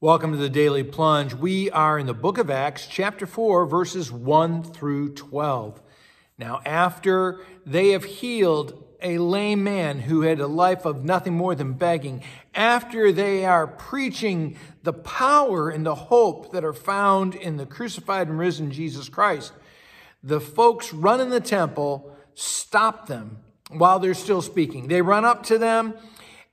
Welcome to the Daily Plunge. We are in the book of Acts, chapter 4, verses 1 through 12. Now, after they have healed a lame man who had a life of nothing more than begging, after they are preaching the power and the hope that are found in the crucified and risen Jesus Christ, the folks running the temple stop them while they're still speaking. They run up to them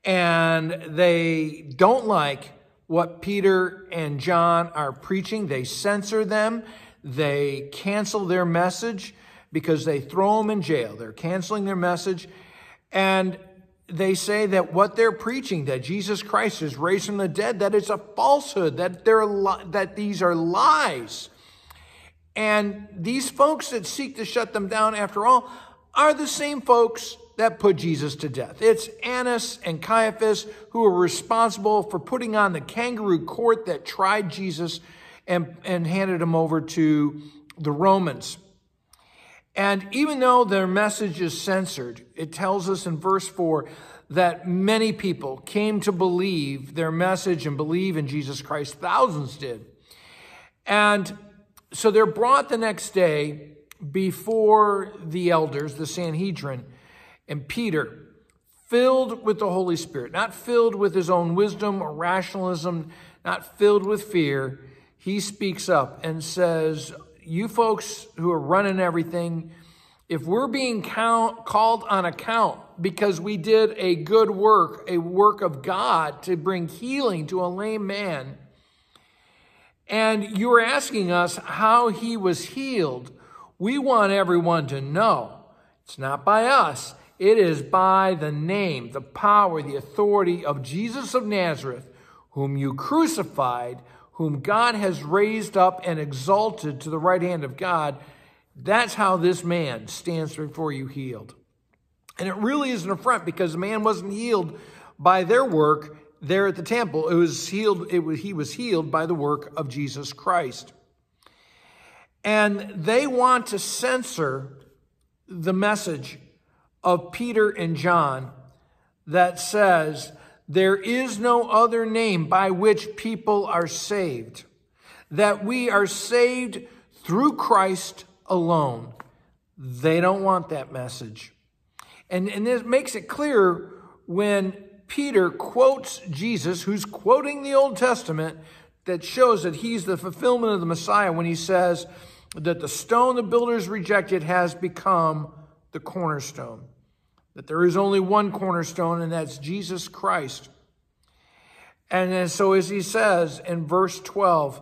and they don't like what Peter and John are preaching. They censor them. They cancel their message because they throw them in jail. They're canceling their message. And they say that what they're preaching, that Jesus Christ is raised from the dead, that it's a falsehood, that they're li- that these are lies. And these folks that seek to shut them down, after all, are the same folks that put Jesus to death. It's Annas and Caiaphas who are responsible for putting on the kangaroo court that tried Jesus and, and handed him over to the Romans. And even though their message is censored, it tells us in verse 4 that many people came to believe their message and believe in Jesus Christ. Thousands did. And so they're brought the next day before the elders, the Sanhedrin, and Peter, filled with the Holy Spirit, not filled with his own wisdom or rationalism, not filled with fear, he speaks up and says, You folks who are running everything, if we're being count, called on account because we did a good work, a work of God to bring healing to a lame man, and you are asking us how he was healed, we want everyone to know it's not by us. It is by the name, the power, the authority of Jesus of Nazareth, whom you crucified, whom God has raised up and exalted to the right hand of God. That's how this man stands before you healed. And it really is an affront because the man wasn't healed by their work there at the temple. It was healed, it was, he was healed by the work of Jesus Christ. And they want to censor the message of Peter and John that says, There is no other name by which people are saved, that we are saved through Christ alone. They don't want that message. And, and this makes it clear when Peter quotes Jesus, who's quoting the Old Testament, that shows that he's the fulfillment of the Messiah when he says that the stone the builders rejected has become the cornerstone that there is only one cornerstone, and that's Jesus Christ. And so, as he says in verse 12,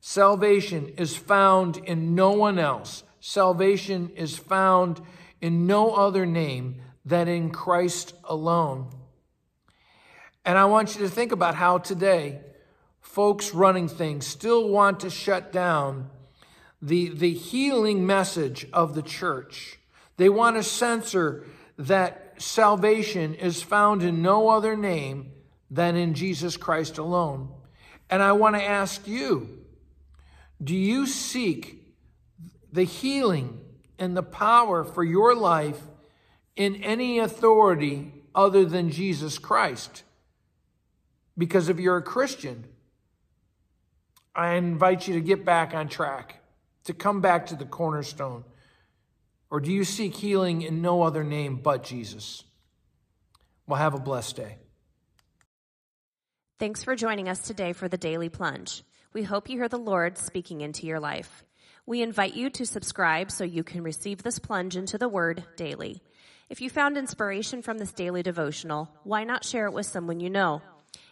salvation is found in no one else. Salvation is found in no other name than in Christ alone. And I want you to think about how today folks running things still want to shut down the, the healing message of the church. They want to censor that salvation is found in no other name than in Jesus Christ alone. And I want to ask you do you seek the healing and the power for your life in any authority other than Jesus Christ? Because if you're a Christian, I invite you to get back on track, to come back to the cornerstone or do you seek healing in no other name but Jesus? Well, have a blessed day. Thanks for joining us today for the Daily Plunge. We hope you hear the Lord speaking into your life. We invite you to subscribe so you can receive this plunge into the Word daily. If you found inspiration from this daily devotional, why not share it with someone you know?